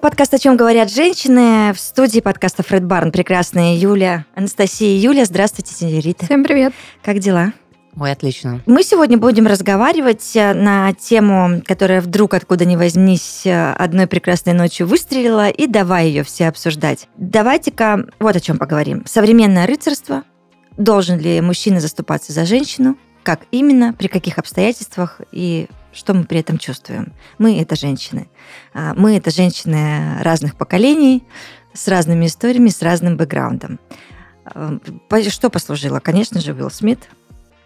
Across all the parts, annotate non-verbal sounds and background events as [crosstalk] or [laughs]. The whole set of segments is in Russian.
подкаст «О чем говорят женщины». В студии подкаста Фред Барн прекрасная Юля, Анастасия и Юля. Здравствуйте, сеньорита. Всем привет. Как дела? Ой, отлично. Мы сегодня будем разговаривать э, на тему, которая вдруг откуда ни возьмись э, одной прекрасной ночью выстрелила, и давай ее все обсуждать. Давайте-ка вот о чем поговорим. Современное рыцарство. Должен ли мужчина заступаться за женщину? Как именно, при каких обстоятельствах и что мы при этом чувствуем? Мы — это женщины. А, мы — это женщины разных поколений, с разными историями, с разным бэкграундом. А, что послужило? Конечно же, Уилл Смит,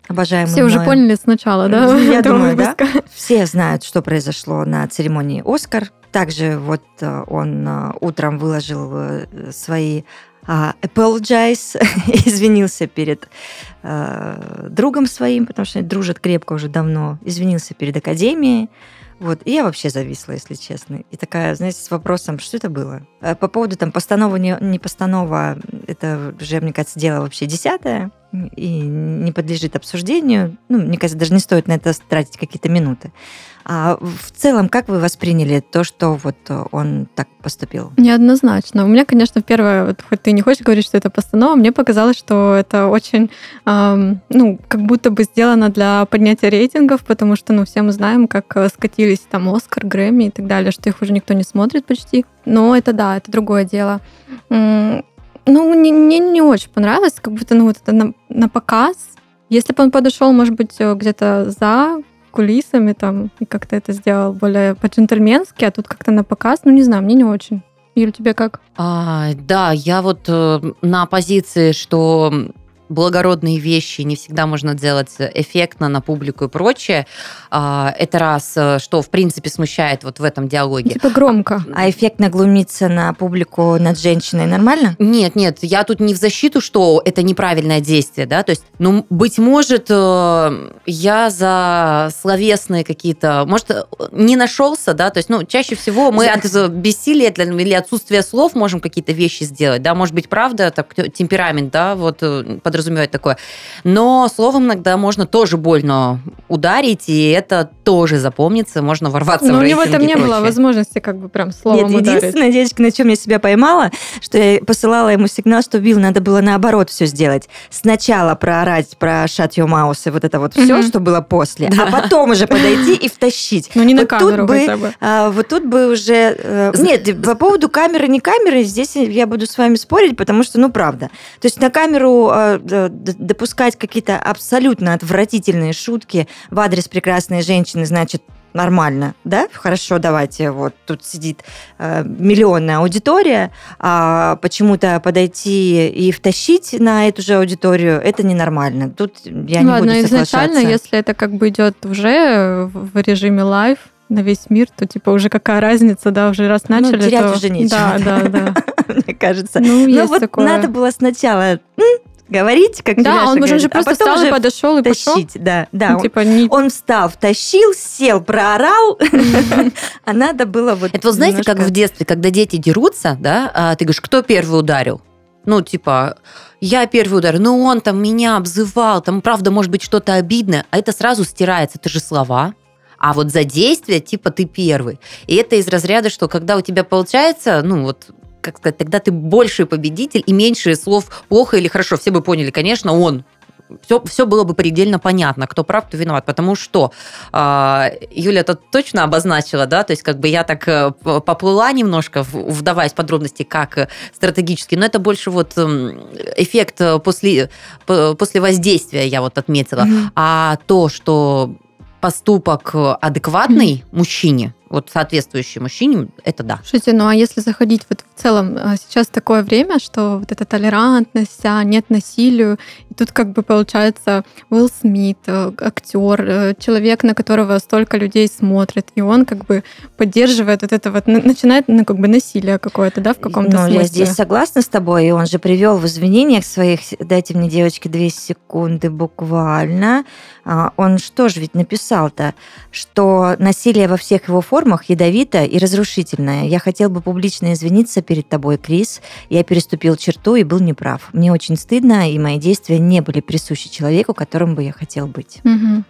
обожаемый Все уже поняли сначала, да? Я [laughs] думаю, да. Все знают, что произошло на церемонии «Оскар». Также вот э, он э, утром выложил э, свои apologize, [laughs] извинился перед э, другом своим, потому что они дружат крепко уже давно, извинился перед академией. Вот, и я вообще зависла, если честно. И такая, знаете, с вопросом, что это было? По поводу там постанова, не, не постанова, это уже, мне кажется, дело вообще десятое и не подлежит обсуждению. Ну, мне кажется, даже не стоит на это тратить какие-то минуты. А в целом, как вы восприняли то, что вот он так поступил? Неоднозначно. У меня, конечно, первое, вот, хоть ты не хочешь говорить, что это постанова, мне показалось, что это очень, эм, ну, как будто бы сделано для поднятия рейтингов, потому что, ну, все мы знаем, как э, скатились там Оскар, Грэмми и так далее, что их уже никто не смотрит почти. Но это да, это другое дело. Ну, мне, мне не очень понравилось, как будто, ну, вот это на, на показ. Если бы он подошел, может быть, э, где-то за кулисами там и как-то это сделал более по-джентльменски, а тут как-то на показ, ну, не знаю, мне не очень. Юль, тебе как? А, да, я вот э, на позиции, что благородные вещи не всегда можно делать эффектно на публику и прочее. А, это раз, э, что в принципе смущает вот в этом диалоге. Типа громко. А эффектно глумиться на публику над женщиной нормально? Нет, нет, я тут не в защиту, что это неправильное действие, да, то есть, ну, быть может, э, я за словесные какие-то, может, не нашелся, да, то есть, ну, чаще всего мы от бессилия или отсутствия слов можем какие-то вещи сделать, да, может быть, правда, так, темперамент, да, вот э, под подразумевает такое. Но словом иногда можно тоже больно ударить, и это тоже запомнится, можно ворваться Но в у него там не было возможности как бы прям словом Нет, ударить. единственная девочка, на чем я себя поймала, что я посылала ему сигнал, что Билл, надо было наоборот все сделать. Сначала проорать про shut your mouth и вот это вот все, что было после, а потом уже подойти и втащить. Ну не на камеру хотя бы. А, вот тут бы уже... Э, нет, по поводу камеры, не камеры, здесь я буду с вами спорить, потому что, ну, правда. То есть на камеру а, допускать какие-то абсолютно отвратительные шутки в адрес прекрасной женщины, значит, нормально, да? Хорошо, давайте, вот тут сидит э, миллионная аудитория, а почему-то подойти и втащить на эту же аудиторию, это ненормально. Тут я не Ладно, буду изначально, если это как бы идет уже в режиме live, на весь мир, то типа уже какая разница, да, уже раз ну, начали, ну, терять то... уже нечего. Да, да, да. [laughs] Мне кажется. Ну, ну вот такое. надо было сначала говорить, как Да, он уже просто а встал и подошел и тащить. Пошел. Да, да. Ну, типа, не... Он встал, втащил, сел, проорал, [laughs] а надо было вот Это вот знаете, как в детстве, когда дети дерутся, да, а ты говоришь, кто первый ударил? Ну, типа, я первый удар, ну он там меня обзывал, там, правда, может быть, что-то обидное, а это сразу стирается, это же слова, а вот за действие, типа, ты первый. И это из разряда, что когда у тебя получается, ну, вот как сказать, тогда ты больший победитель и меньше слов плохо или хорошо. Все бы поняли, конечно, он все, все было бы предельно понятно, кто прав, кто виноват. Потому что э, Юля это точно обозначила, да, то есть как бы я так э, поплыла немножко, вдаваясь в подробности, как э, стратегически, но это больше вот эффект после, после воздействия я вот отметила. Mm-hmm. А то, что поступок адекватный mm-hmm. мужчине, вот соответствующий мужчине, это да. Слушайте, ну а если заходить вот в целом, а, сейчас такое время, что вот эта толерантность, а нет насилию, и тут как бы получается Уилл Смит, э, актер, э, человек, на которого столько людей смотрит, и он как бы поддерживает вот это вот, начинает, ну, как бы насилие какое-то, да, в каком-то ну, смысле. я здесь согласна с тобой, и он же привел в извинениях своих, дайте мне, девочки, две секунды буквально, а, он что же ведь написал-то, что насилие во всех его формах формах ядовитая и разрушительная. Я хотел бы публично извиниться перед тобой, Крис. Я переступил черту и был неправ. Мне очень стыдно, и мои действия не были присущи человеку, которым бы я хотел быть. Угу.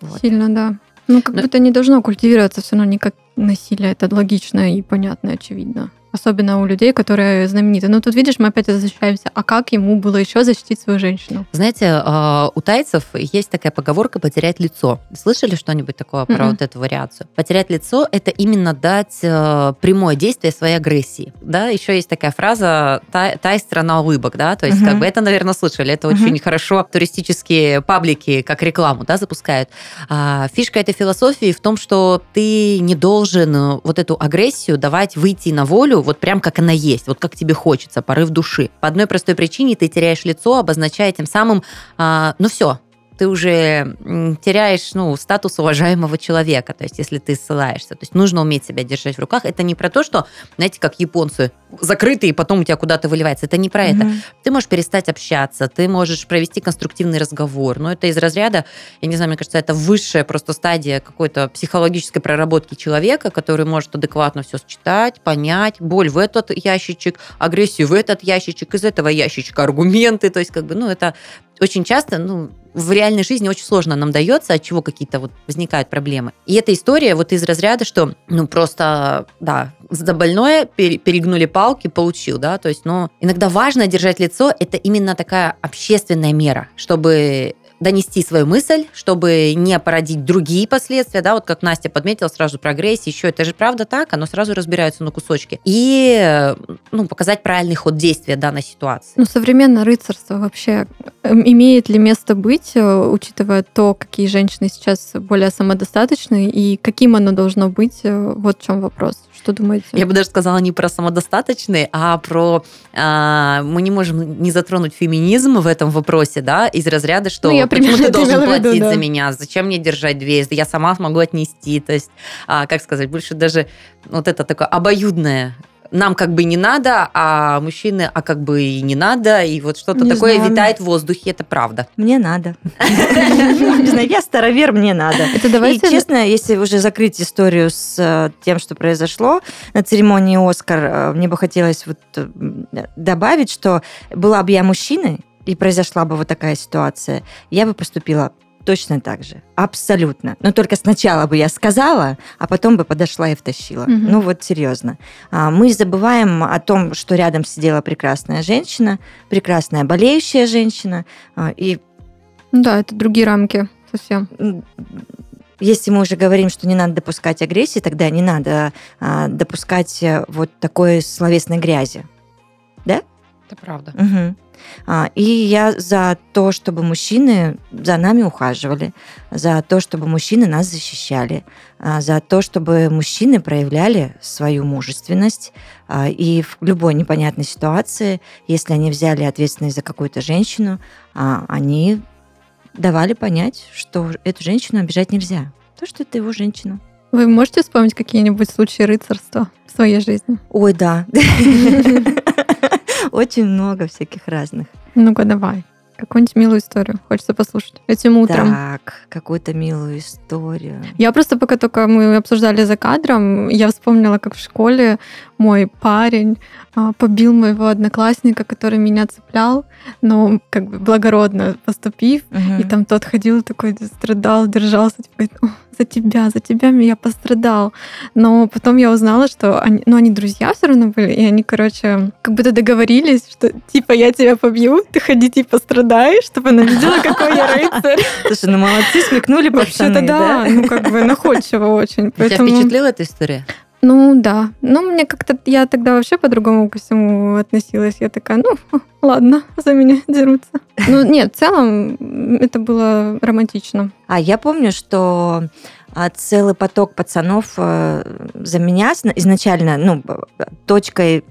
Вот. Сильно, да. Ну, как будто не должно культивироваться все равно никак насилие. Это логично и понятно, очевидно. Особенно у людей, которые знамениты. Но тут, видишь, мы опять возвращаемся. А как ему было еще защитить свою женщину? Знаете, а, у тайцев есть такая поговорка «потерять лицо». Слышали что-нибудь такое про Мгм. вот эту вариацию? Потерять лицо – это именно дать э, прямое действие своей агрессии. Да, еще есть такая фраза «тай, тай страна улыбок», да, то есть Мгм. как бы это, наверное, слышали. Это Мгм. очень хорошо туристические паблики как рекламу, да, запускают. А, фишка этой философии в том, что ты не должен э, вот эту агрессию давать выйти на волю вот прям как она есть, вот как тебе хочется, порыв души. По одной простой причине ты теряешь лицо, обозначая тем самым, а, ну все, ты уже теряешь ну, статус уважаемого человека, то есть если ты ссылаешься. То есть нужно уметь себя держать в руках. Это не про то, что, знаете, как японцы, закрытые, и потом у тебя куда-то выливается. Это не про это. Мгм. Ты можешь перестать общаться, ты можешь провести конструктивный разговор. Но это из разряда, я не знаю, мне кажется, это высшая просто стадия какой-то психологической проработки человека, который может адекватно все считать, понять, боль в этот ящичек, агрессию в этот ящичек, из этого ящичка аргументы. То есть, как бы, ну, это очень часто, ну, в реальной жизни очень сложно нам дается, от чего какие-то вот возникают проблемы. И эта история вот из разряда, что, ну, просто, да, за больное пере- перегнули палки, получил, да, то есть, ну, иногда важно держать лицо, это именно такая общественная мера, чтобы донести свою мысль, чтобы не породить другие последствия, да, вот как Настя подметила сразу про агрессию, еще это же правда так, оно сразу разбирается на кусочки. И, ну, показать правильный ход действия данной ситуации. Ну, современное рыцарство вообще эм, имеет ли место быть, э, учитывая то, какие женщины сейчас более самодостаточны, и каким оно должно быть? э, Вот в чем вопрос. Что думаете? Я бы даже сказала не про самодостаточные, а про... а, мы не можем не затронуть феминизм в этом вопросе, да, из разряда, что Ну, я почему ты [laughs] должен виду, платить да. за меня, зачем мне держать две, я сама смогу отнести, то есть, а, как сказать, больше даже вот это такое обоюдное нам как бы не надо, а мужчины, а как бы и не надо, и вот что-то Не такое знаю. витает в воздухе, это правда. Мне надо. [laughs] Не знаю, я старовер, мне надо. Это И, давайте... честно, если уже закрыть историю с э, тем, что произошло на церемонии «Оскар», э, мне бы хотелось вот э, добавить, что была бы я мужчиной, и произошла бы вот такая ситуация, я бы поступила точно так же. Абсолютно. Но только сначала бы я сказала, а потом бы подошла и втащила. Мгм. Ну вот серьезно. А, Мы забываем о том, что рядом сидела прекрасная женщина, прекрасная болеющая женщина, а, и Ну Да, это другие рамки совсем. Если мы уже говорим, что не надо допускать агрессии, тогда не надо а, допускать вот такой словесной грязи. Это правда. Мгм. А, и я за то, чтобы мужчины за нами ухаживали, за то, чтобы мужчины нас защищали, а, за то, чтобы мужчины проявляли свою мужественность. а, И в любой непонятной ситуации, если они взяли ответственность за какую-то женщину, они давали понять, что эту женщину обижать нельзя. То, что это его женщина. Вы можете вспомнить какие-нибудь случаи рыцарства в своей жизни? Ой, да. [laughs] Очень много всяких разных. Ну-ка, давай. Какую-нибудь милую историю. Хочется послушать. Этим утром. Так, какую-то милую историю. Я просто пока только мы обсуждали за кадром, я вспомнила, как в школе мой парень а, побил моего одноклассника, который меня цеплял, но как бы благородно поступив. И там тот ходил такой, страдал, держался, типа, говорит, «О, за тебя, за тебя я пострадал. Но потом я узнала, что они, ну, они друзья все равно были, и они, короче, как будто договорились, что типа я тебя побью, ты ходи типа страдай, чтобы она видела, какой я рыцарь. [laughs] Слушай, ну молодцы, смекнули Вообще-то пацаны, да, ну как бы находчиво очень. Тебя впечатлила эта история? ну да. Ну мне как-то, я тогда вообще по-другому ко всему относилась. Я такая, ну ладно, за меня дерутся. Ну нет, в целом это было романтично. А я помню, что а, целый поток пацанов э, за меня изначально, ну, точкой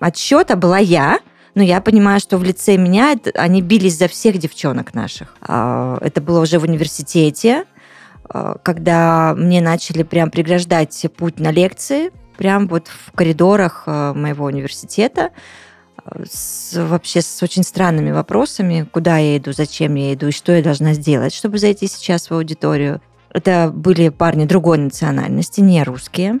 отсчета была я, но я понимаю, что в лице меня они бились за всех девчонок наших. А, Это было уже в университете, а, когда мне начали прям преграждать путь на лекции, прям вот в коридорах э, моего университета, с, вообще с очень странными вопросами, куда я иду, зачем я иду и что я должна сделать, чтобы зайти сейчас в аудиторию. Это были парни другой национальности, не русские.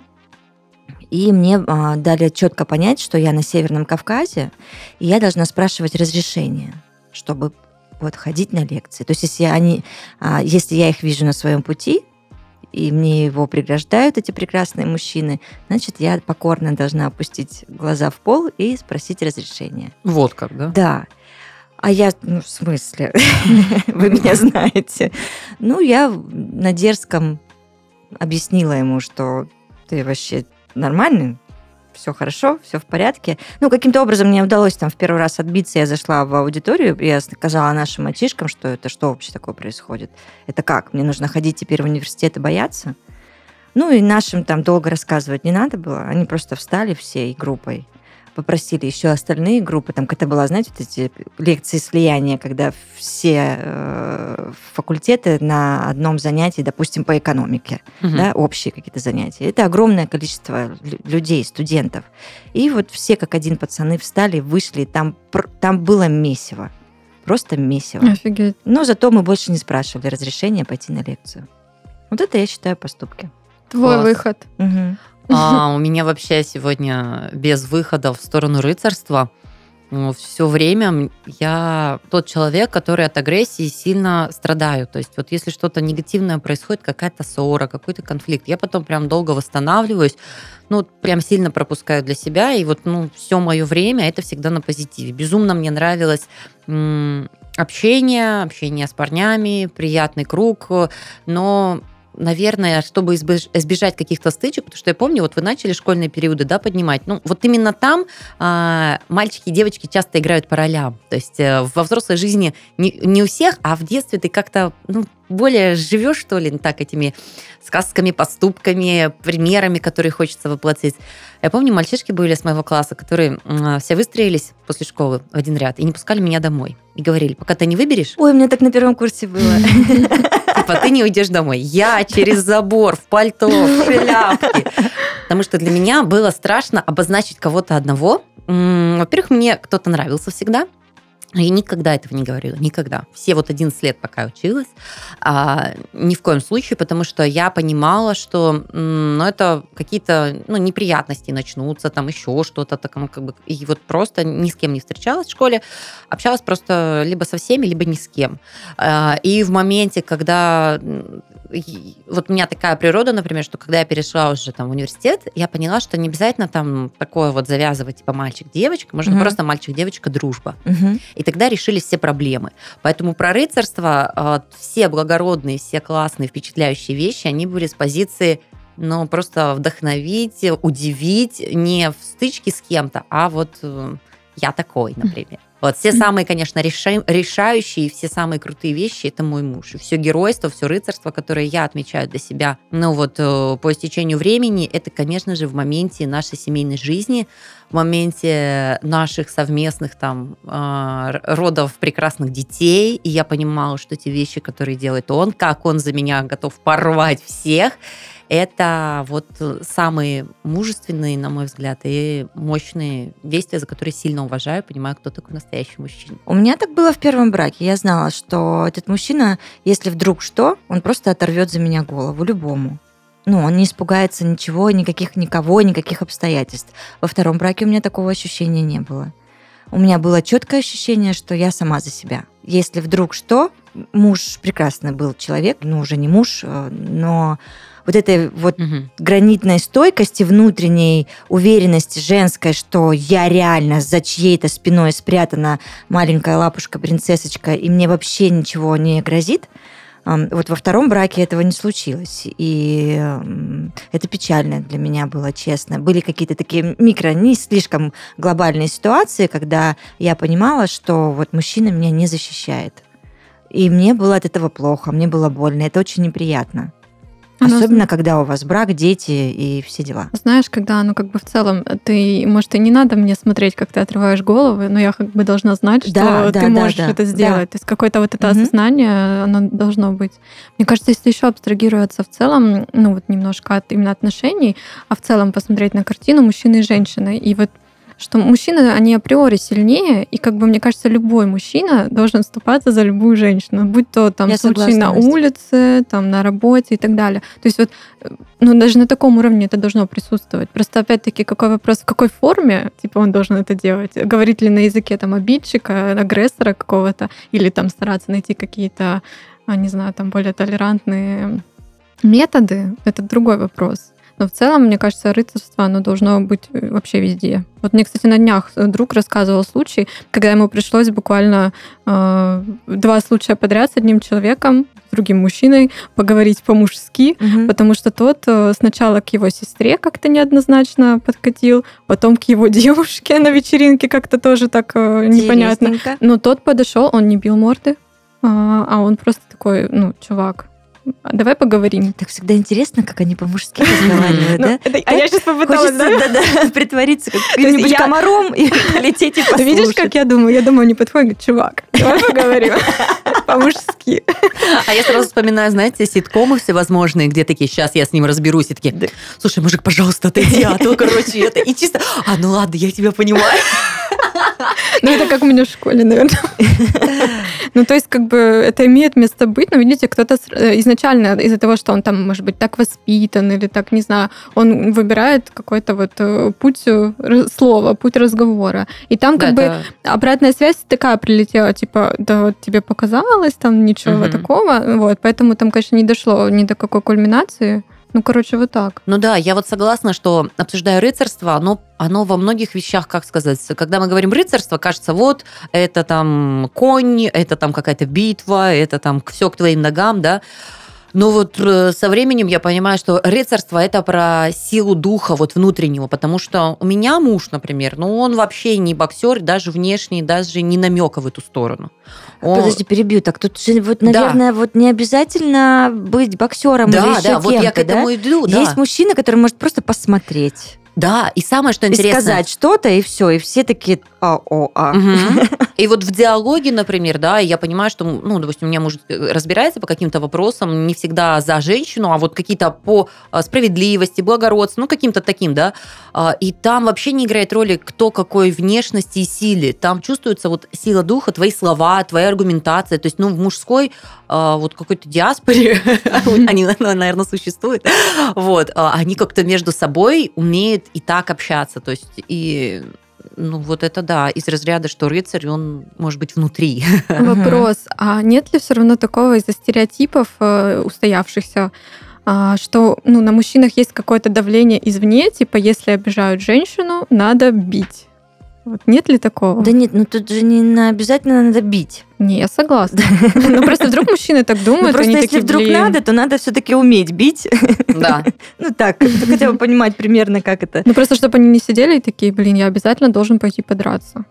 И мне а, дали четко понять, что я на Северном Кавказе, и я должна спрашивать разрешение, чтобы вот ходить на лекции. То есть если, они, а, если я их вижу на своем пути, и мне его преграждают эти прекрасные мужчины, значит, я покорно должна опустить глаза в пол и спросить разрешения. Вот как, да? Да. А я, ну, в смысле, [laughs] вы меня знаете. Ну, я на дерзком объяснила ему, что ты вообще нормальный, все хорошо, все в порядке. Ну, каким-то образом мне удалось там в первый раз отбиться. Я зашла в аудиторию, я сказала нашим мальчишкам, что это что вообще такое происходит. Это как? Мне нужно ходить теперь в университет и бояться? Ну, и нашим там долго рассказывать не надо было. Они просто встали всей группой попросили еще остальные группы, там это была, знаете, вот эти лекции слияния, когда все э, факультеты на одном занятии, допустим, по экономике, угу. да, общие какие-то занятия. Это огромное количество людей, студентов. И вот все как один пацаны встали, вышли, там, там было месиво. Просто месиво. Офигеть. Но зато мы больше не спрашивали разрешения пойти на лекцию. Вот это я считаю поступки. Твой Класс. выход. Угу. А, у меня вообще сегодня без выхода в сторону рыцарства. Все время я тот человек, который от агрессии сильно страдаю. То есть вот если что-то негативное происходит, какая-то ссора, какой-то конфликт, я потом прям долго восстанавливаюсь, ну, прям сильно пропускаю для себя, и вот, ну, все мое время это всегда на позитиве. Безумно мне нравилось общение, общение с парнями, приятный круг, но наверное, чтобы избежать каких-то стычек, потому что я помню, вот вы начали школьные периоды, да, поднимать, ну, вот именно там а, мальчики и девочки часто играют по ролям, то есть э, во взрослой жизни не, не у всех, а в детстве ты как-то, ну, более живешь, что ли, так, этими сказками, поступками, примерами, которые хочется воплотить. Я помню, мальчишки были с моего класса, которые все выстроились после школы в один ряд и не пускали меня домой. И говорили, пока ты не выберешь... Ой, у меня так на первом курсе было. [laughs] Типа, ты не уйдешь домой. Я через забор, в пальто, в шляпке. Потому что для меня было страшно обозначить кого-то одного. Во-первых, мне кто-то нравился всегда. Я никогда этого не говорила, никогда. Все вот 11 лет, пока я училась, а, ни в коем случае, потому что я понимала, что ну, это какие-то ну, неприятности начнутся, там еще что-то, так, ну, как бы, и вот просто ни с кем не встречалась в школе, общалась просто либо со всеми, либо ни с кем. А, и в моменте, когда вот у меня такая природа, например, что когда я перешла уже там в университет, я поняла, что не обязательно там такое вот завязывать, типа мальчик-девочка, можно угу. просто мальчик-девочка дружба. Угу. И тогда решились все проблемы. Поэтому про рыцарство а, все благородные, все классные, впечатляющие вещи, они были с позиции ну, просто вдохновить, удивить, не в стычке с кем-то, а вот э, я такой, например. Вот все самые, конечно, решающие, все самые крутые вещи это мой муж. И все геройство, все рыцарство, которое я отмечаю для себя, ну вот э, по истечению времени, это, конечно же, в моменте нашей семейной жизни, в моменте наших совместных там э, родов прекрасных детей. И я понимала, что те вещи, которые делает он, как он за меня готов порвать всех, это вот самые мужественные, на мой взгляд, и мощные действия, за которые сильно уважаю, понимаю, кто такой настоящий мужчина. У меня так было в первом браке. Я знала, что этот мужчина, если вдруг что, он просто оторвет за меня голову любому. Ну, он не испугается ничего, никаких никого, никаких обстоятельств. Во втором браке у меня такого ощущения не было. У меня было четкое ощущение, что я сама за себя. Если вдруг что, муж прекрасный был человек, ну, уже не муж, э, но вот этой вот угу. гранитной стойкости, внутренней уверенности женской, что я реально за чьей-то спиной спрятана маленькая лапушка-принцессочка, и мне вообще ничего не грозит, вот во втором браке этого не случилось. И это печально для меня было, честно. Были какие-то такие микро, не слишком глобальные ситуации, когда я понимала, что вот мужчина меня не защищает. И мне было от этого плохо, мне было больно. Это очень неприятно. Оно... Особенно, когда у вас брак, дети и все дела. Знаешь, когда, ну, как бы в целом, ты, может, и не надо мне смотреть, как ты отрываешь головы, но я как бы должна знать, что да, ты да, можешь да, это сделать. Да. То есть какое-то вот это угу. осознание, оно должно быть. Мне кажется, если еще абстрагироваться в целом, ну, вот немножко от именно отношений, а в целом посмотреть на картину мужчины и женщины, и вот что мужчины, они априори сильнее, и как бы мне кажется, любой мужчина должен вступаться за любую женщину, будь то там Я случай согласна, на улице, там на работе и так далее. То есть вот, ну даже на таком уровне это должно присутствовать. Просто опять-таки какой вопрос, в какой форме, типа он должен это делать? Говорить ли на языке там обидчика, агрессора какого-то, или там стараться найти какие-то, а, не знаю, там более толерантные Методы — это другой вопрос. Но в целом, мне кажется, рыцарство, оно должно быть э, вообще везде. Вот мне, кстати, на днях друг рассказывал случай, когда ему пришлось буквально э, два случая подряд с одним человеком, с другим мужчиной, поговорить по-мужски, угу. потому что тот э, сначала к его сестре как-то неоднозначно подкатил, потом к его [laughs] девушке на вечеринке как-то тоже так э, непонятно. Но тот подошел, он не бил морды, а, а он просто такой, ну, чувак, Давай поговорим. Так всегда интересно, как они по-мужски разговаривают, ну, да? А я сейчас попыталась, да? [laughs] притвориться каким-нибудь комаром и [laughs] полететь и послушать. Видишь, как я думаю? Я думаю, не подходит, чувак, давай поговорим [laughs] по-мужски. А я сразу вспоминаю, знаете, ситкомы всевозможные, где такие, сейчас я с ним разберусь, и такие, слушай, мужик, пожалуйста, отойди, а то, короче, это, и чисто, а, ну ладно, я тебя понимаю. Ну, это как у меня в школе, наверное. Ну, то есть, как бы, это имеет место быть, но, видите, кто-то э, изначально из-за того, что он там, может быть, так воспитан или так, не знаю, он выбирает какой-то вот э, путь э, слова, путь разговора. И там как бы обратная связь такая прилетела, типа, да вот тебе показалось, там ничего такого, вот, поэтому там, конечно, не дошло ни до какой кульминации. Ну, короче, вот так. Ну да, я вот согласна, что, обсуждая рыцарство, оно, оно во многих вещах, как сказать, когда мы говорим рыцарство, кажется, вот, это там конь, это там какая-то битва, это там все к твоим ногам, да. Но вот э, со временем я понимаю, что рыцарство это про силу духа вот внутреннего, потому что у меня муж, например, ну он вообще не боксер, даже внешний, даже не намека в эту сторону. Он... Подожди, перебью. Так тут же, вот, наверное, да. вот не обязательно быть боксером да, или еще да, вот я к этому да? иду. Да. Есть мужчина, который может просто посмотреть. Да, и самое, что интересно... И сказать что-то, и все, и все такие а о а И вот в диалоге, например, да, я понимаю, что, ну, допустим, у меня муж разбирается по каким-то вопросам, не всегда за женщину, а вот какие-то по а, справедливости, благородству, ну, каким-то таким, да, а, и там вообще не играет роли, кто какой внешности и силе, там чувствуется вот сила духа, твои слова, твоя аргументация, то есть, ну, в мужской а, вот какой-то диаспоре, [laughs] они, наверное, существуют, вот, они как-то между собой умеют и так общаться, то есть, и ну, вот это да, из разряда, что рыцарь, он может быть внутри. Вопрос, а нет ли все равно такого из-за стереотипов э, устоявшихся, а, что ну, на мужчинах есть какое-то давление извне, типа, если обижают женщину, надо бить? Вот нет ли такого? Да нет, ну тут же не обязательно надо бить. Не, я согласна. [laughs] Ну просто вдруг мужчины так думают, ну, просто если вдруг надо, то надо все-таки уметь бить. Да. [laughs] Ну так, хотя бы понимать примерно, как это. Ну просто, чтобы они не сидели и такие, блин, я обязательно должен пойти подраться.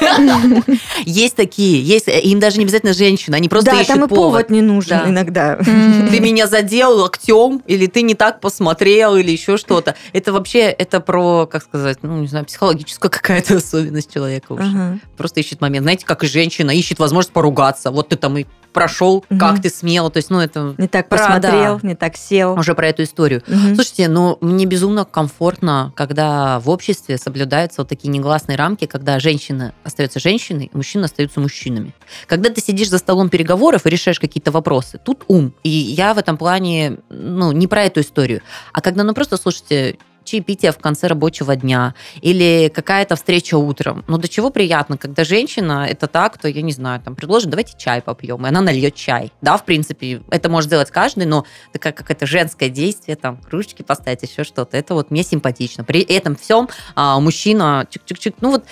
[laughs] Есть такие, есть, им даже не обязательно женщина, они просто ищут Да, там и повод не нужен иногда. Ты меня задел локтем, или ты не так посмотрел, или еще что-то. Это вообще, это про, как сказать, ну, не знаю, психологическая какая-то особенность человека уже. Просто ищет момент. Знаете, как и женщина ищет возможность поругаться. Вот ты там и прошел, угу. как ты смело. То есть, ну, это... Не так посмотрел, да, не так сел. Уже про эту историю. Угу. Слушайте, ну, мне безумно комфортно, когда в обществе соблюдаются вот такие негласные рамки, когда женщина остается женщиной, мужчина остаются мужчинами. Когда ты сидишь за столом переговоров и решаешь какие-то вопросы, тут ум. И я в этом плане, ну, не про эту историю. А когда, ну, просто, слушайте, чаепитие в конце рабочего дня или какая-то встреча утром. Но до чего приятно, когда женщина это так, то, я не знаю, там предложит, давайте чай попьем, и она нальет чай. Да, в принципе, это может сделать каждый, но такая как это женское действие, там, кружечки поставить, еще что-то, это вот мне симпатично. При этом всем а, мужчина чик-чик-чик, ну вот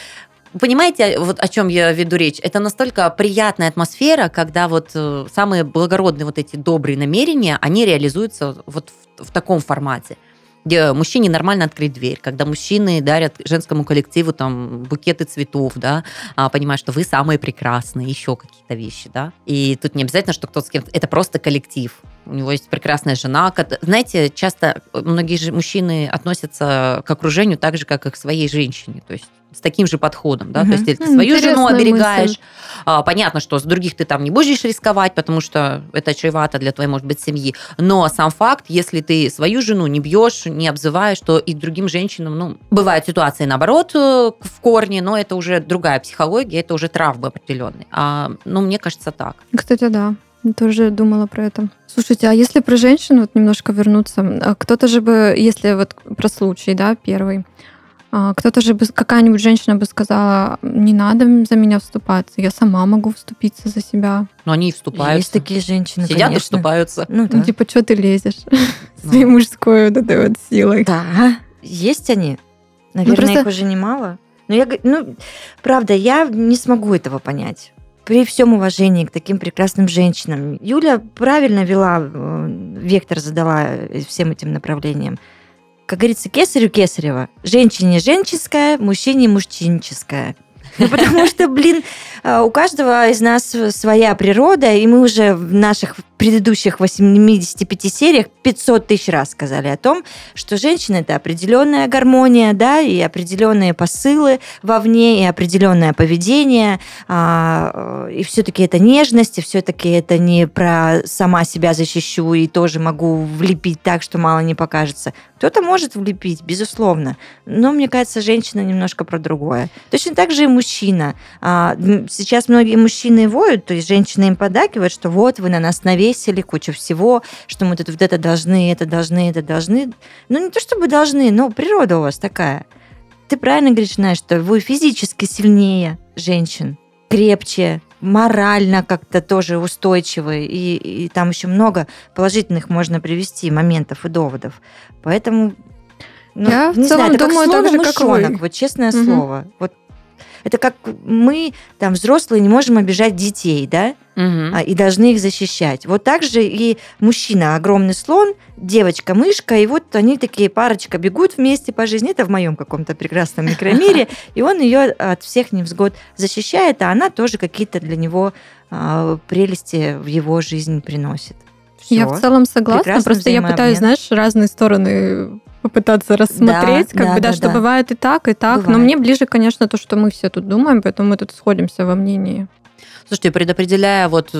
Понимаете, вот о чем я веду речь? Это настолько приятная атмосфера, когда вот э, самые благородные вот эти добрые намерения, они реализуются вот в, в таком формате где мужчине нормально открыть дверь, когда мужчины дарят женскому коллективу там букеты цветов, да, а, понимая, что вы самые прекрасные, еще какие-то вещи, да. И тут не обязательно, что кто-то с кем-то, это просто коллектив. У него есть прекрасная жена. Знаете, часто многие же мужчины относятся к окружению так же, как и к своей женщине. То есть с таким же подходом, да, угу. то есть ты свою Интересная жену оберегаешь, мысль. понятно, что с других ты там не будешь рисковать, потому что это чревато для твоей, может быть, семьи, но сам факт, если ты свою жену не бьешь, не обзываешь, то и другим женщинам, ну, бывают ситуации наоборот э, в корне, но это уже другая психология, это уже травмы определенные. А, ну, мне кажется, так. Кстати, да. Тоже думала про это. Слушайте, а если про женщин вот немножко вернуться, а кто-то же бы, если вот про случай, да, первый, А, кто-то же, какая-нибудь женщина бы сказала, не надо за меня вступаться, я сама могу вступиться за себя. Но они и вступаются. Есть такие женщины, Сидят конечно. и вступаются. Ну, Ну, да. типа, что ты лезешь Ну. [laughs] своей мужской вот этой вот силой? Да, есть они. Наверное, просто- их уже немало. Но я, г- ну, правда, я не смогу этого понять. При всем уважении к таким прекрасным женщинам. Юля правильно вела, э, вектор задала э, всем этим направлениям. Как говорится, кесарю кесарева. Женщине женческая, мужчине мужчинческая. Ну, потому что, блин, э, у каждого из нас своя природа, и мы уже в наших предыдущих 85 сериях 500 тысяч раз сказали о том, что женщина это определенная гармония, да, и определенные посылы вовне, и определенное поведение, а, э, и все-таки это нежность, и все-таки это не про сама себя защищу и тоже могу влепить так, что мало не покажется. Кто-то может влепить, безусловно, но мне кажется, женщина немножко про другое. Точно так же и мужчина. А, м, Сейчас многие мужчины воют, то есть женщины им подакивают, что вот вы на нас навесили кучу всего, что мы тут вот это должны, это должны, это должны. Ну, не то чтобы должны, но природа у вас такая. Ты правильно говоришь, Настя, что вы физически сильнее женщин, крепче, морально как-то тоже устойчивы, и, и там еще много положительных можно привести моментов и доводов. Поэтому, ну, Я в целом знаю, думаю как так же, как вы. вот честное Мгм. слово. Вот это как мы, там, взрослые, не можем обижать детей, да, а, и должны их защищать. Вот так же и мужчина огромный слон, девочка мышка, и вот они такие парочка бегут вместе по жизни. Это в моем каком-то прекрасном микромире, [laughs] и он ее от всех невзгод защищает, а она тоже какие-то для него а, прелести в его жизнь приносит. Я Всё. в целом согласна, Прекрасный просто я пытаюсь, знаешь, разные стороны попытаться рассмотреть, как да, бы, да, да, что да. бывает и так, и так. Но Бывает. мне ближе, конечно, то, что мы все тут думаем, поэтому мы тут сходимся во мнении. Слушайте, предопределяя вот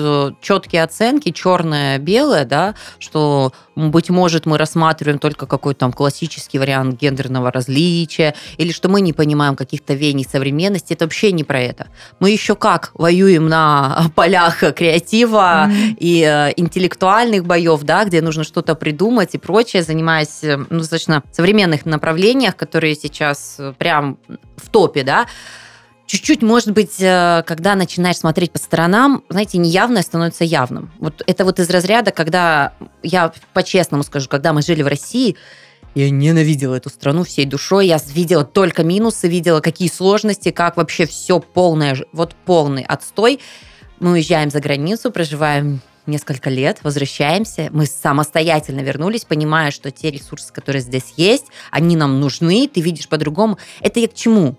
четкие оценки, черное, белое, да, что, быть может, мы рассматриваем только какой-то там классический вариант гендерного различия, или что мы не понимаем каких-то веяний современности, это вообще не про это. Мы еще как воюем на [laughs] полях креатива, Мгм. и э, интеллектуальных боев, да, где нужно что-то придумать и прочее, занимаясь э, ну, достаточно современных направлениях, которые сейчас э, прям в топе, да, чуть-чуть, может быть, э, когда начинаешь смотреть по сторонам, знаете, неявное становится явным. Вот это вот из разряда, когда, я по-честному скажу, когда мы жили в России, я ненавидела эту страну всей душой. Я видела только минусы, видела какие сложности, как вообще все полное, вот полный отстой. Мы уезжаем за границу, проживаем несколько лет, возвращаемся, мы самостоятельно вернулись, понимая, что те ресурсы, которые здесь есть, они нам нужны, ты видишь по-другому. Это я к чему?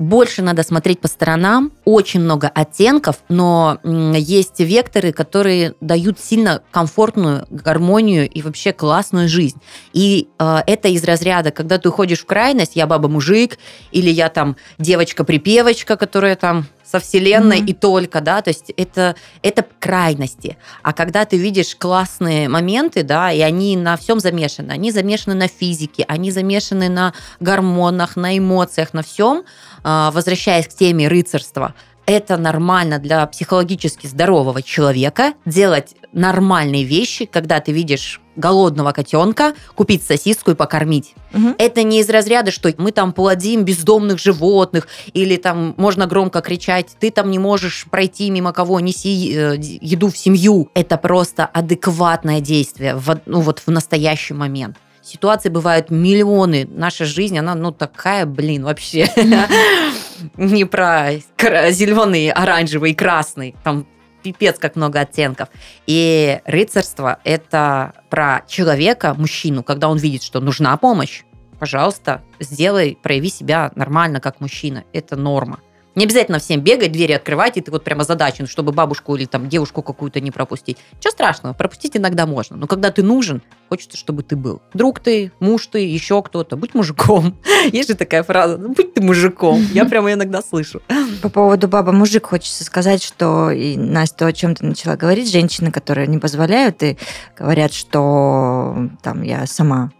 Больше надо смотреть по сторонам, очень много оттенков, но есть векторы, которые дают сильно комфортную гармонию и вообще классную жизнь. И э, это из разряда, когда ты уходишь в крайность, я баба-мужик, или я там девочка-припевочка, которая там со вселенной Мгм. и только, да, то есть это, это крайности. А когда ты видишь классные моменты, да, и они на всем замешаны, они замешаны на физике, они замешаны на гормонах, на эмоциях, на всем, возвращаясь к теме рыцарства, это нормально для психологически здорового человека делать нормальные вещи, когда ты видишь голодного котенка, купить сосиску и покормить. Мгм. Это не из разряда, что мы там плодим бездомных животных, или там можно громко кричать, ты там не можешь пройти мимо кого, неси э, еду в семью. Это просто адекватное действие в, ну, вот в настоящий момент. Ситуаций бывают миллионы. Наша жизнь, она, ну, такая, блин, вообще [laughs] не про зеленый, оранжевый, красный. Там пипец как много оттенков. И рыцарство – это про человека, мужчину, когда он видит, что нужна помощь, пожалуйста, сделай, прояви себя нормально, как мужчина. Это норма. Не обязательно всем бегать, двери открывать, и ты вот прямо задачен, чтобы бабушку или там девушку какую-то не пропустить. Ничего страшного, пропустить иногда можно. Но когда ты нужен, хочется, чтобы ты был. Друг ты, муж ты, еще кто-то. Будь мужиком. [laughs] Есть же такая фраза, ну, будь ты мужиком. [laughs] Я прямо иногда слышу. По поводу баба-мужик хочется сказать, что и Настя, о чем ты начала говорить, женщины, которые не позволяют и говорят, что там я сама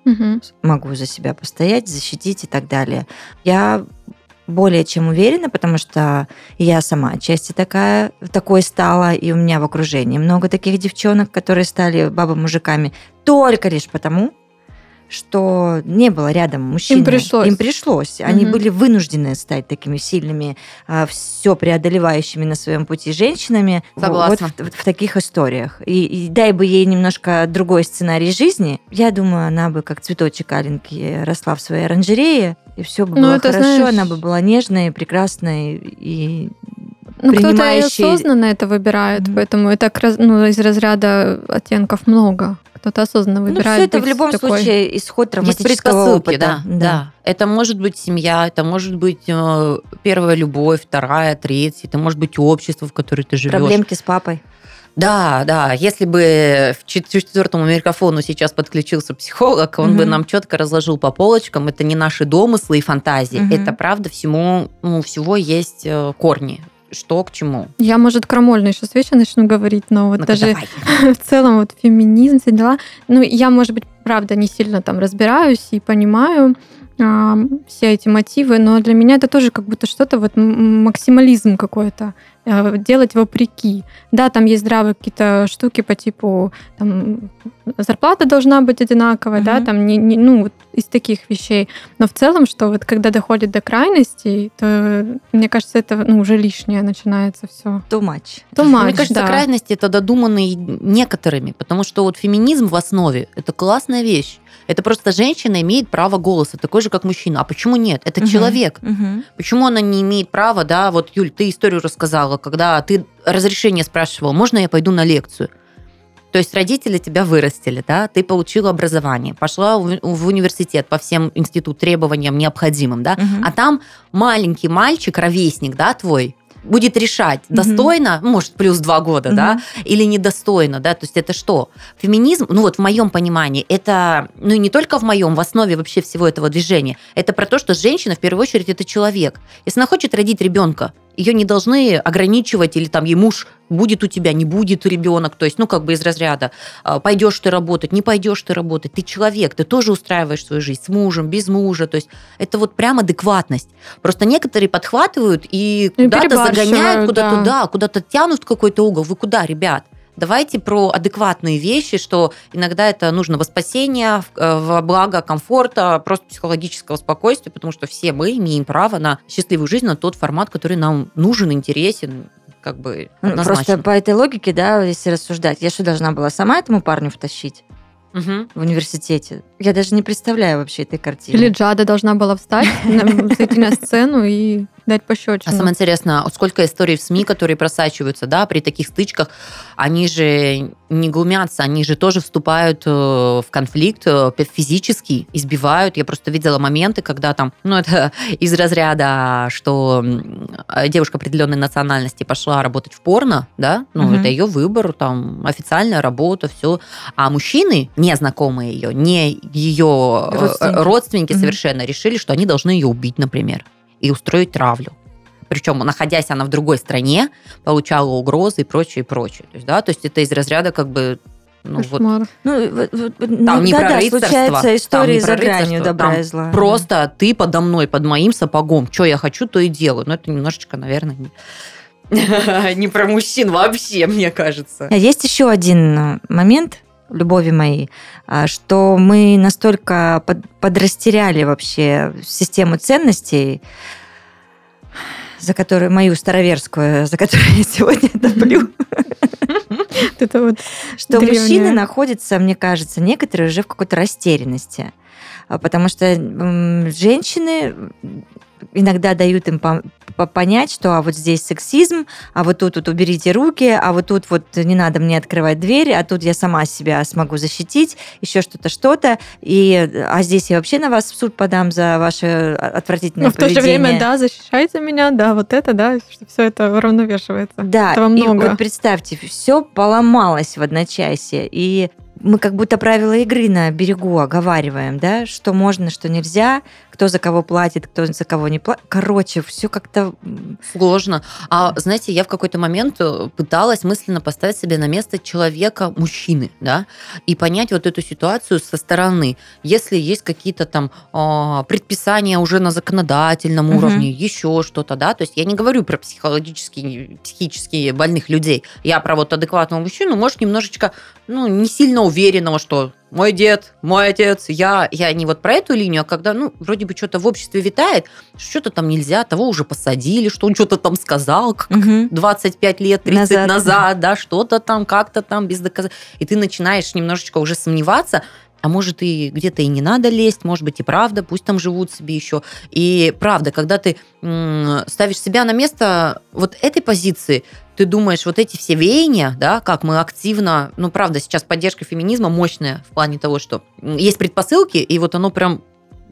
могу за себя постоять, защитить и так далее. Я более чем уверена, потому что я сама отчасти такая, такой стала, и у меня в окружении много таких девчонок, которые стали баба-мужиками только лишь потому, что не было рядом мужчин. Им пришлось. Им пришлось. Они Мгм. были вынуждены стать такими сильными, все преодолевающими на своем пути женщинами. Согласна. Вот в, в таких историях. И, и дай бы ей немножко другой сценарий жизни, я думаю, она бы как цветочек аленький росла в своей оранжерее, и все бы Ну, было это, хорошо, знаешь- она бы была нежной, прекрасной и Ну, кто-то и принимающий- осознанно это выбирает, поэтому это ну, из разряда оттенков много. Кто-то осознанно ну, выбирает. все это в любом такой. случае исход Есть травматического предпосылки, опыта. да, да. Это может быть семья, это может быть э, первая любовь, вторая, третья, это может быть общество, в котором ты живешь. Проблемки с папой. Да, да. Если бы в чет- четвертому микрофону сейчас подключился психолог, он бы Мгм. нам четко разложил по полочкам. Это не наши домыслы и фантазии. Мгм. Это правда всему, ну, всего есть э, корни. Что к чему. Я, может, крамольно сейчас вещи начну говорить, но вот Ну-ка, даже давай. [laughs] в целом вот феминизм, все дела. Ну, я, может быть, правда, не сильно там разбираюсь и понимаю а, все эти мотивы, но для меня это тоже как будто что-то вот максимализм какой-то, делать вопреки. Да, там есть здравые какие-то штуки по типу там, зарплата должна быть одинаковая, да, Мгм. там не, не- ну вот из таких вещей. Но в целом, что вот когда доходит до крайностей, то мне кажется, это ну, уже лишнее начинается все. Too much. То Мне кажется, крайности это додуманные некоторыми, потому что вот феминизм в основе это классная вещь. Это просто женщина имеет право голоса, такой же, как мужчина. А почему нет? Это Мгм. человек. Мгм. Почему она не имеет права, да, вот, Юль, ты историю рассказала, когда ты разрешение спрашивал, можно я пойду на лекцию? То есть родители тебя вырастили, да, ты получила образование, пошла в, университет по всем институт требованиям необходимым, да, Мгм. а там маленький мальчик, ровесник, да, твой, будет решать, достойно, может, плюс два года, да, Мгм. или недостойно, да, то есть это что? Феминизм, ну вот в моем понимании, это, ну и не только в моем, в основе вообще всего этого движения, это про то, что женщина в первую очередь это человек. Если она хочет родить ребенка, ее не должны ограничивать или там ей муж будет у тебя, не будет ребенок, то есть, ну, как бы из разряда, а, пойдешь ты работать, не пойдешь ты работать, ты человек, ты тоже устраиваешь свою жизнь с мужем, без мужа, то есть это вот прям адекватность. Просто некоторые подхватывают и И куда-то загоняют, куда-то, да. да, куда-то тянут в какой-то угол. Вы куда, ребят? Давайте про адекватные вещи, что иногда это нужно во спасение, э, во благо комфорта, просто психологического спокойствия, потому что все мы имеем право на счастливую жизнь, на тот формат, который нам нужен, интересен, как бы Ну, однозначно. Просто по этой логике, да, если рассуждать, я что, должна была сама этому парню втащить Мгм. в университете? Я даже не представляю вообще этой картины. Или Джада должна была встать, на- зайти на сцену и дать А пощечину. самое интересное, вот сколько историй в СМИ, которые просачиваются, да, при таких стычках, они же не глумятся, они же тоже вступают э, в конфликт э, физически, избивают. Я просто видела моменты, когда там, ну, это [laughs] из разряда, что м, девушка определенной национальности пошла работать в порно, да, ну, Мгм. это ее выбор, там, официальная работа, все. А мужчины, незнакомые ее, не ее э, Родственники. родственники совершенно, решили, что они должны ее убить, например и устроить травлю. Причем, находясь она в другой стране, получала угрозы и прочее, и прочее. То есть, да, то есть это из разряда как бы ну, вот. Ну, вот- вот- Там не иногда, про да, рыцарство, истории не за про гранью добра и зла. просто ты подо мной, под моим сапогом. Что я хочу, то и делаю. Но это немножечко, наверное, не, [laughs] не про мужчин вообще, мне кажется. А Есть еще один э, момент, любови моей, а, что мы настолько под- подрастеряли вообще систему ценностей, за которую мою староверскую, за которую [laughs] я сегодня [laughs] топлю, Это вот что Древняя. мужчины находятся, мне кажется, некоторые уже в какой-то растерянности. А, Потому что женщины иногда дают им по- по- понять, что а вот здесь сексизм, а вот тут вот уберите руки, а вот тут вот не надо мне открывать дверь, а тут я сама себя смогу защитить, еще что-то, что-то, и а здесь я вообще на вас в суд подам за ваше отвратительное Но в то же поведение. время, да, защищайте меня, да, вот это, да, что все это уравновешивается. Да, Этого и много. вот представьте, все поломалось в одночасье, и мы как будто правила игры на берегу оговариваем, да, что можно, что нельзя, кто за кого платит, кто за кого не платит. Короче, все как-то... Сложно. А знаете, я в какой-то момент э, пыталась мысленно поставить себя на место человека, мужчины, да, и понять вот эту ситуацию со стороны. Если есть какие-то там а, предписания уже на законодательном Мгм. уровне, еще что-то, да, то есть я не говорю про психологически, психически больных людей, я про вот адекватного мужчину, может, немножечко, ну, не сильно уверенного, что мой дед, мой отец, я, я не вот про эту линию, а когда, ну, вроде бы что-то в обществе витает, что-то там нельзя, того уже посадили, что он что-то там сказал, как Мгм. 25 лет, 30 Назад. назад, да, что-то там, как-то там без доказательств. И ты начинаешь немножечко уже сомневаться, а может и где-то и не надо лезть, может быть и правда, пусть там живут себе еще. И правда, когда ты ставишь себя на место вот этой позиции, ты думаешь, вот эти все веяния, да, как мы активно, ну правда, сейчас поддержка феминизма мощная в плане того, что есть предпосылки, и вот оно прям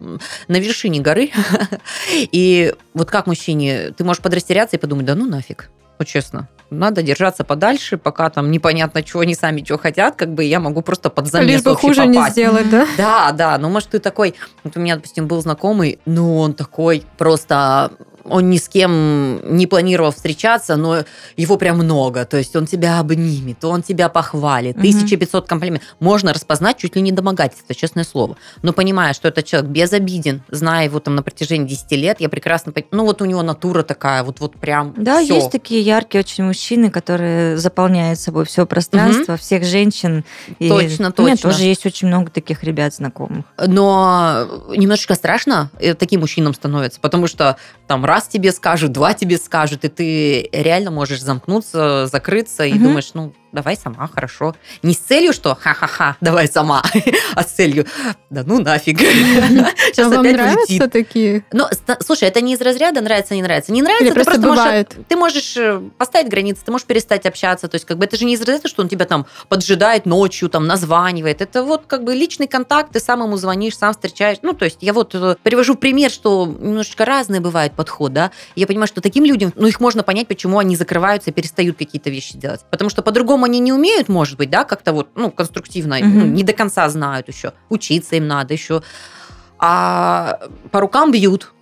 на вершине горы. [laughs] И вот как мужчине, ты можешь подрастеряться и подумать, да ну нафиг, вот честно. Надо держаться подальше, пока там непонятно, чего они сами чего хотят, как бы я могу просто под замес Лишь бы хуже не попасть. сделать, да? Да, да, ну может ты такой, вот у меня, допустим, был знакомый, ну он такой просто он ни с кем не планировал встречаться, но его прям много. То есть он тебя обнимет, он тебя похвалит. Мгм. 1500 комплиментов. Можно распознать чуть ли не домогательство, честное слово. Но понимая, что этот человек безобиден, зная его там на протяжении 10 лет, я прекрасно понимаю, ну вот у него натура такая, вот, вот прям Да, всё. есть такие яркие очень мужчины, которые заполняют собой все пространство, всех женщин. И Точно, У меня точно. тоже есть очень много таких ребят знакомых. Но немножечко страшно э, таким мужчинам становится, потому что там раз тебе скажут, два тебе скажут, и ты реально можешь замкнуться, закрыться и Мгм. думаешь, ну, давай сама, хорошо. Не с целью, что ха-ха-ха, давай сама, [laughs] а с целью, да ну нафиг. [laughs] Сейчас А вам опять нравятся такие? Но, слушай, это не из разряда нравится, не нравится. Не нравится, Или ты просто просто можешь бывает? ты можешь э, поставить границы, ты можешь перестать общаться. То есть, как бы это же не из разряда, что он тебя там поджидает ночью, там названивает. Это вот как бы личный контакт, ты сам ему звонишь, сам встречаешь. Ну, то есть, я вот э, привожу пример, что немножечко разный бывает подход, да. Я понимаю, что таким людям, ну, их можно понять, почему они закрываются и перестают какие-то вещи делать. Потому что по-другому они не умеют, может быть, да, как-то вот, ну, конструктивно, Мгм. ну, не до конца знают еще. Учиться им надо еще. А по рукам бьют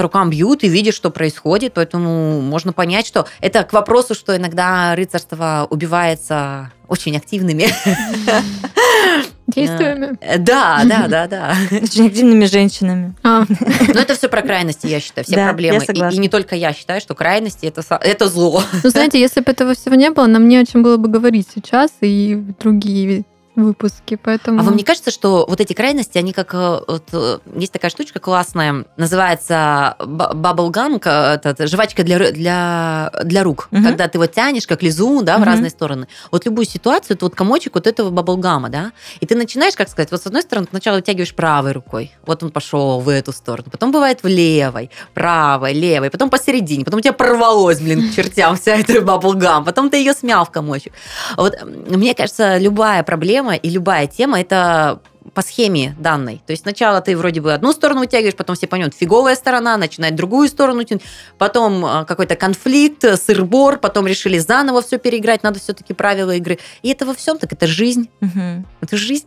по рукам бьют и видят, что происходит, поэтому можно понять, что это к вопросу, что иногда рыцарство убивается очень активными. [laughs] Действиями? Э, Да, да, [laughs] да, да. Очень активными женщинами. А, [laughs] Но это все про крайности, я считаю, все Да, проблемы. И- не только я считаю, что крайности это, это зло. ну, знаете, если бы этого всего не было, нам не о чем было бы говорить сейчас и другие выпуски, поэтому... А вам не кажется, что вот эти крайности, они как... э, вот, э, есть такая штучка классная, называется баблгам, это жвачка для, для, для рук. Мгм. Когда ты вот тянешь, как лизун, да, в Мгм. разные стороны. Вот любую ситуацию, это вот комочек вот этого баблгама, да, и ты начинаешь, как сказать, вот с одной стороны, сначала вытягиваешь правой рукой, вот он пошел в эту сторону, потом бывает в левой, правой, левой, потом посередине, потом у тебя порвалось, блин, к чертям вся эта баблгам, потом ты ее смял в комочек. Вот мне кажется, любая проблема и любая тема это по схеме данной. То есть сначала ты вроде бы одну сторону вытягиваешь, потом все поймут, фиговая сторона, начинает другую сторону тянуть, потом а, какой-то конфликт, э, сыр-бор, потом решили заново все переиграть, надо все-таки правила игры. И это во всем так, это жизнь. Мгм. Это жизнь.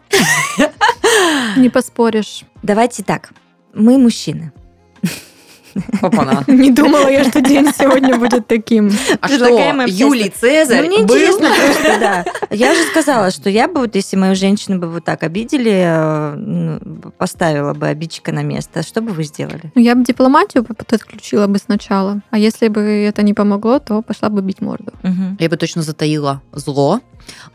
Не поспоришь. Давайте так. Мы мужчины. Опа-на. [laughs] Не думала я, что день сегодня будет таким. А что, Юлий Цезарь Ну, мне был? интересно просто, да. Я же сказала, что я бы, вот если мою женщину бы вот так обидели, э, ну, поставила бы обидчика на место, что бы вы сделали? Ну, Я бы дипломатию подключила бы сначала. А если бы это не помогло, то пошла бы бить морду. Я бы точно затаила зло.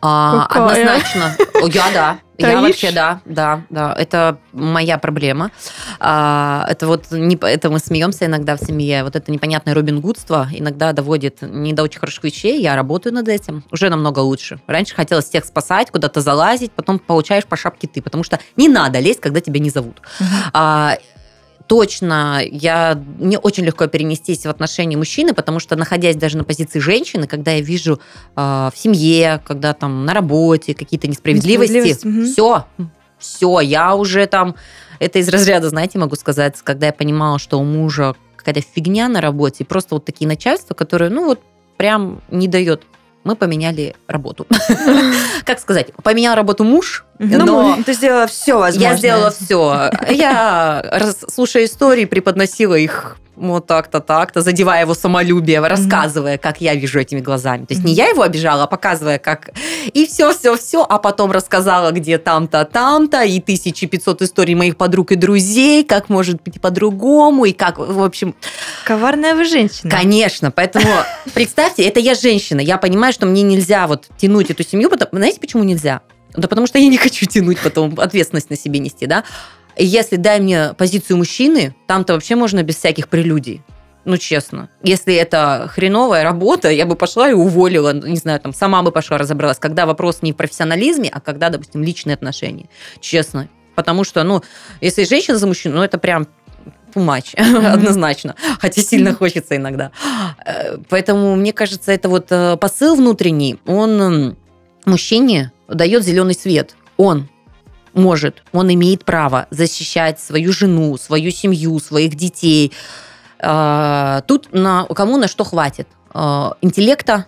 А, однозначно. Я да. Я вообще да, да, да. Это моя проблема. А, это вот не, это мы смеемся иногда в семье. Вот это непонятное Робин Гудство иногда доводит не до очень хороших вещей. Я работаю над этим. Уже намного лучше. Раньше хотелось всех спасать, куда-то залазить, потом получаешь по шапке ты, потому что не надо лезть, когда тебя не зовут. А, точно, я мне очень легко перенестись в отношении мужчины, потому что находясь даже на позиции женщины, когда я вижу а, в семье, когда там на работе какие-то несправедливости, Несправедливость, все, все, я уже там, это из разряда, знаете, могу сказать, когда я понимала, что у мужа какая-то фигня на работе, просто вот такие начальства, которые, ну вот, прям не дает. Мы поменяли работу. [laughs] Как сказать, поменял работу муж, Ну, но ты сделала все возможное. я сделала все. Я, слушая истории, преподносила их вот так-то, так-то, задевая его самолюбие, рассказывая, как я вижу этими глазами. То есть не Мгм. я его обижала, а показывая, как... И все, все, все, а потом рассказала, где там-то, там-то, и 1500 историй моих подруг и друзей, как может быть по-другому, и как, в общем, Коварная вы женщина. Конечно, поэтому [laughs] представьте, это я женщина, я понимаю, что мне нельзя вот тянуть эту семью, потому, знаете, почему нельзя? Да потому что я не [laughs] хочу тянуть потом ответственность на себе нести, да. Если дай мне позицию мужчины, там-то вообще можно без всяких прелюдий. Ну, честно. Если это хреновая работа, я бы пошла и уволила, не знаю, там, сама бы пошла разобралась. Когда вопрос не в профессионализме, а когда, допустим, личные отношения. Честно. Потому что, ну, если женщина за мужчину, ну, это прям матч, mm-hmm. [laughs] однозначно, хотя сильно хочется иногда. Э, поэтому, мне кажется, это вот э, посыл внутренний, он мужчине дает зеленый свет. Он может, он имеет право защищать свою жену, свою семью, своих детей. Э, тут на, кому на что хватит. Интеллекта,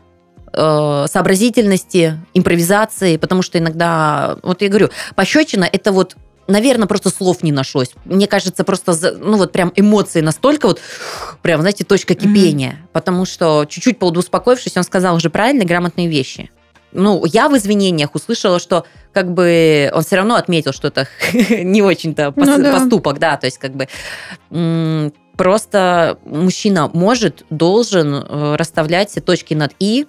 сообразительности, импровизации, потому что иногда, вот я говорю, пощечина – это вот наверное, просто слов не нашлось. Мне кажется, просто, ну вот прям эмоции настолько вот, прям, знаете, точка кипения. Mm-hmm. Потому что чуть-чуть поудуспокоившись, он сказал уже правильные, грамотные вещи. Ну, я в извинениях услышала, что как бы он все равно отметил, что это [laughs] не очень-то ну, пос- да. поступок, да, то есть как бы м- просто мужчина может, должен э, расставлять все точки над «и»,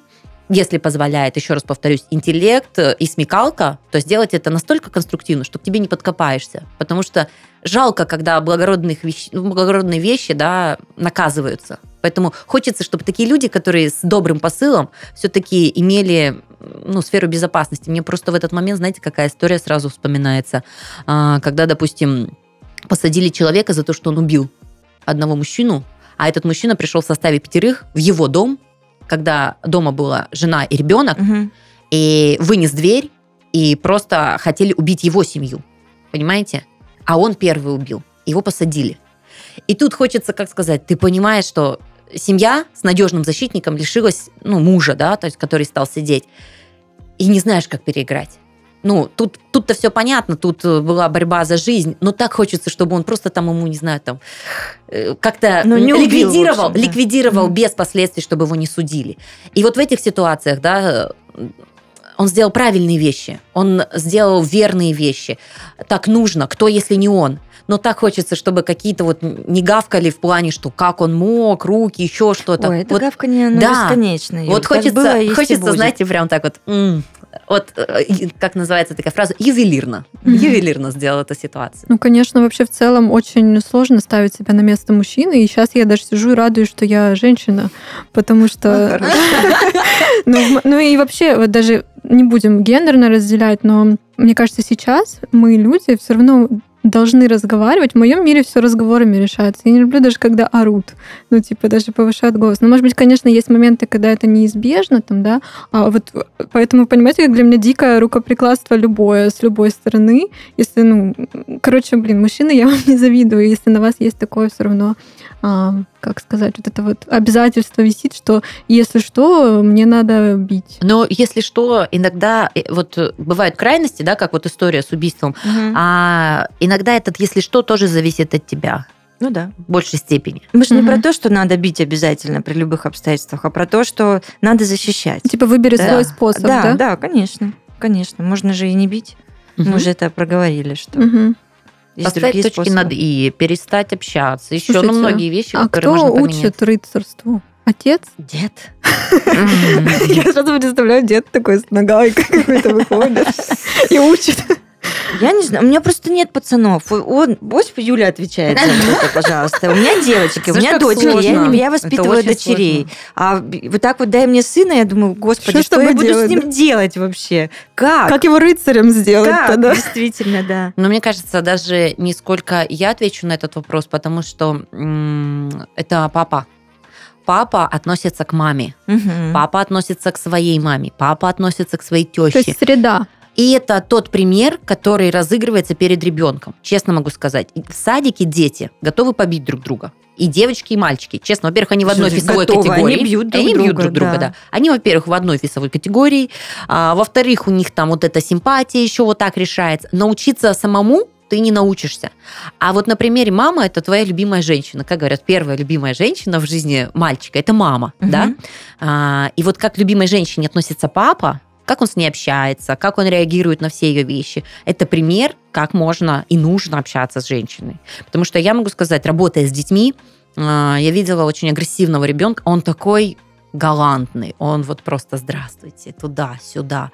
если позволяет, еще раз повторюсь, интеллект и смекалка, то сделать это настолько конструктивно, что к тебе не подкопаешься. Потому что жалко, когда благородных вещи, ну, благородные вещи да, наказываются. Поэтому хочется, чтобы такие люди, которые с добрым посылом, все-таки имели ну, сферу безопасности. Мне просто в этот момент, знаете, какая история сразу вспоминается. А, когда, допустим, посадили человека за то, что он убил одного мужчину, а этот мужчина пришел в составе пятерых в его дом, когда дома была жена и ребенок, угу. и вынес дверь, и просто хотели убить его семью. Понимаете? А он первый убил. Его посадили. И тут хочется, как сказать, ты понимаешь, что семья с надежным защитником лишилась ну, мужа, да, то есть, который стал сидеть, и не знаешь, как переиграть. Ну, тут, тут-то все понятно, тут э, была борьба за жизнь, но так хочется, чтобы он просто там ему, не знаю, там э, как-то ну, ликвидировал, общем, да. ликвидировал mm-hmm. без последствий, чтобы его не судили. И вот в этих ситуациях, да, он сделал правильные вещи, он сделал верные вещи. Так нужно, кто, если не он? Но так хочется, чтобы какие-то вот не гавкали в плане, что как он мог, руки, еще что-то. Ой, это вот, гавканье, оно да. бесконечное. Вот хочется, было, хочется знаете, прям так вот, м- вот, э, как называется такая фраза, ювелирно. Mm-hmm. Ювелирно сделал эту ситуацию. Ну, конечно, вообще в целом очень сложно ставить себя на место мужчины. И сейчас я даже сижу и радуюсь, что я женщина, потому что... Ну, [laughs] ну и вообще, вот даже не будем гендерно разделять, но мне кажется, сейчас мы, люди, все равно должны разговаривать. В моем мире все разговорами решается. Я не люблю даже, когда орут. Ну, типа, даже повышают голос. Но, может быть, конечно, есть моменты, когда это неизбежно, там, да. А вот поэтому, понимаете, как для меня дикое рукоприкладство любое, с любой стороны. Если, ну, короче, блин, мужчины, я вам [laughs] не завидую. Если на вас есть такое все равно а, как сказать, вот это вот обязательство висит, что если что, мне надо бить. Но если что, иногда э, вот э, бывают крайности, да, как вот история с убийством, угу. а иногда этот, если что, тоже зависит от тебя. Ну да. В большей степени. Мы же угу. не про то, что надо бить обязательно при любых обстоятельствах, а про то, что надо защищать. Типа выбери да. свой способ, да? Да, да, конечно. Конечно. Можно же и не бить. Угу. Мы же это проговорили, что... Угу. Есть Поставить точки способы. над «и», перестать общаться. Еще Слушайте, ну, многие вещи, а которые кто можно учит рыцарству? Отец? Дед. [laughs] Я сразу представляю, дед такой с ногой какой-то выходит и учит. Я не знаю, у меня просто нет пацанов. Он, пусть Юля отвечает за это, пожалуйста. У меня девочки, у меня дочки, я, я воспитываю дочерей. А вот так вот дай мне сына, я думаю, господи, что, что я буду с ним делать вообще? Как? Как его рыцарем сделать тогда? Действительно, да. Но мне кажется, даже не сколько я отвечу на этот вопрос, потому что это папа папа относится к маме, угу. папа относится к своей маме, папа относится к своей теще. То есть среда. И это тот пример, который разыгрывается перед ребенком. Честно могу сказать. В садике дети готовы побить друг друга. И девочки, и мальчики. Честно, во-первых, они в одной готовы, категории. Они бьют друг, они друга, бьют друг друга, да. да. Они, во-первых, в одной весовой категории. А, во-вторых, у них там вот эта симпатия еще вот так решается. Научиться самому ты не научишься. А вот на примере мама это твоя любимая женщина. Как говорят, первая любимая женщина в жизни мальчика это мама, угу. да. А, и вот как к любимой женщине относится папа, как он с ней общается, как он реагирует на все ее вещи. Это пример, как можно и нужно общаться с женщиной. Потому что я могу сказать, работая с детьми, а, я видела очень агрессивного ребенка, он такой галантный, он вот просто здравствуйте, туда-сюда.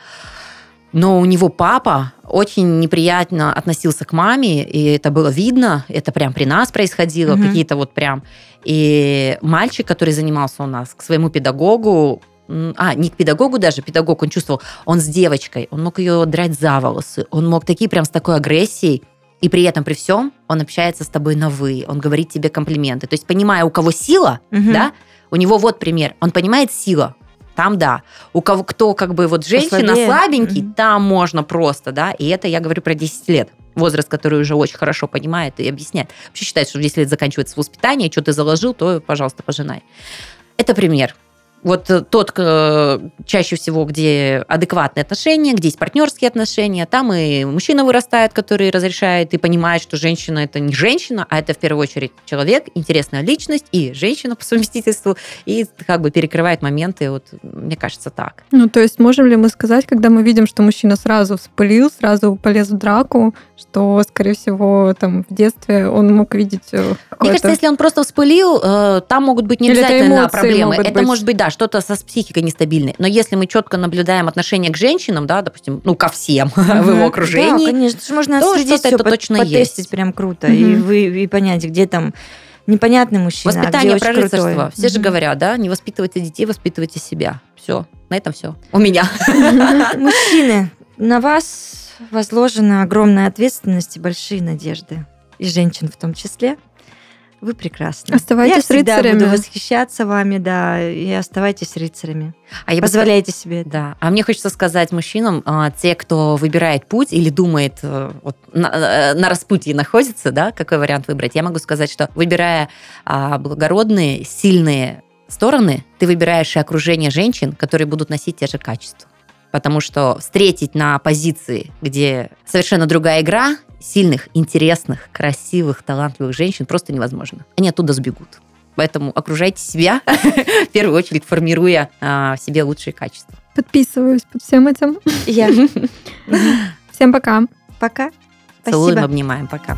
но у него папа очень неприятно относился к маме, и это было видно, это прям при нас происходило, Мгм. какие-то вот прям. И мальчик, который занимался у нас, к своему педагогу, а, не к педагогу даже, педагог, он чувствовал, он с девочкой, он мог ее драть за волосы, он мог такие прям с такой агрессией, и при этом, при всем, он общается с тобой на «вы», он говорит тебе комплименты. То есть, понимая, у кого сила, Мгм. да, у него вот пример, он понимает сила, там да. У кого кто как бы вот женщина Послабее. слабенький, Мгм. там можно просто, да. И это я говорю про 10 лет. Возраст, который уже очень хорошо понимает и объясняет. Вообще считает, что в 10 лет заканчивается воспитание, что ты заложил, то, пожалуйста, пожинай. Это пример. Вот э, тот, э, чаще всего, где адекватные отношения, где есть партнерские отношения, там и мужчина вырастает, который разрешает и понимает, что женщина это не женщина, а это в первую очередь человек, интересная личность и женщина по совместительству, и как бы перекрывает моменты, вот мне кажется так. Ну, то есть можем ли мы сказать, когда мы видим, что мужчина сразу вспылил, сразу полез в драку, что, скорее всего, там в детстве он мог видеть э, Мне кажется, если он просто вспылил, там могут быть не Или это обязательно эмоции проблемы. Это быть. может быть, да, что-то со психикой нестабильной. Но если мы четко наблюдаем отношение к женщинам, да, допустим, ну, ко всем [laughs] в его окружении, Да, конечно, же можно то что-то это точно потестить есть. прям круто, и, вы, и понять, где там непонятный мужчина, а Воспитание где очень прорыцарства. крутой. Все же Мгм. говорят, да, не воспитывайте детей, воспитывайте себя. Все, на этом все. У меня. [laughs] Мужчины, на вас возложена огромная ответственность и большие надежды. И женщин в том числе. Вы прекрасны. Оставайтесь Я рыцарями. буду восхищаться вами, да, и оставайтесь рыцарями. А я бы Позволяйте себе это. Да, а мне хочется сказать мужчинам, а, те, кто выбирает путь или думает, э, вот, на, э, на распутье находится, да, какой вариант выбрать, я могу сказать, что выбирая а, благородные, сильные стороны, ты выбираешь и окружение женщин, которые будут носить те же качества. Потому что встретить на позиции, где совершенно другая игра, сильных, интересных, красивых, талантливых женщин просто невозможно. Они оттуда сбегут. Поэтому окружайте себя, [laughs] в первую очередь формируя а, в себе лучшие качества. Подписываюсь под всем этим. Я. Всем пока. Пока. Целуем, обнимаем. Пока.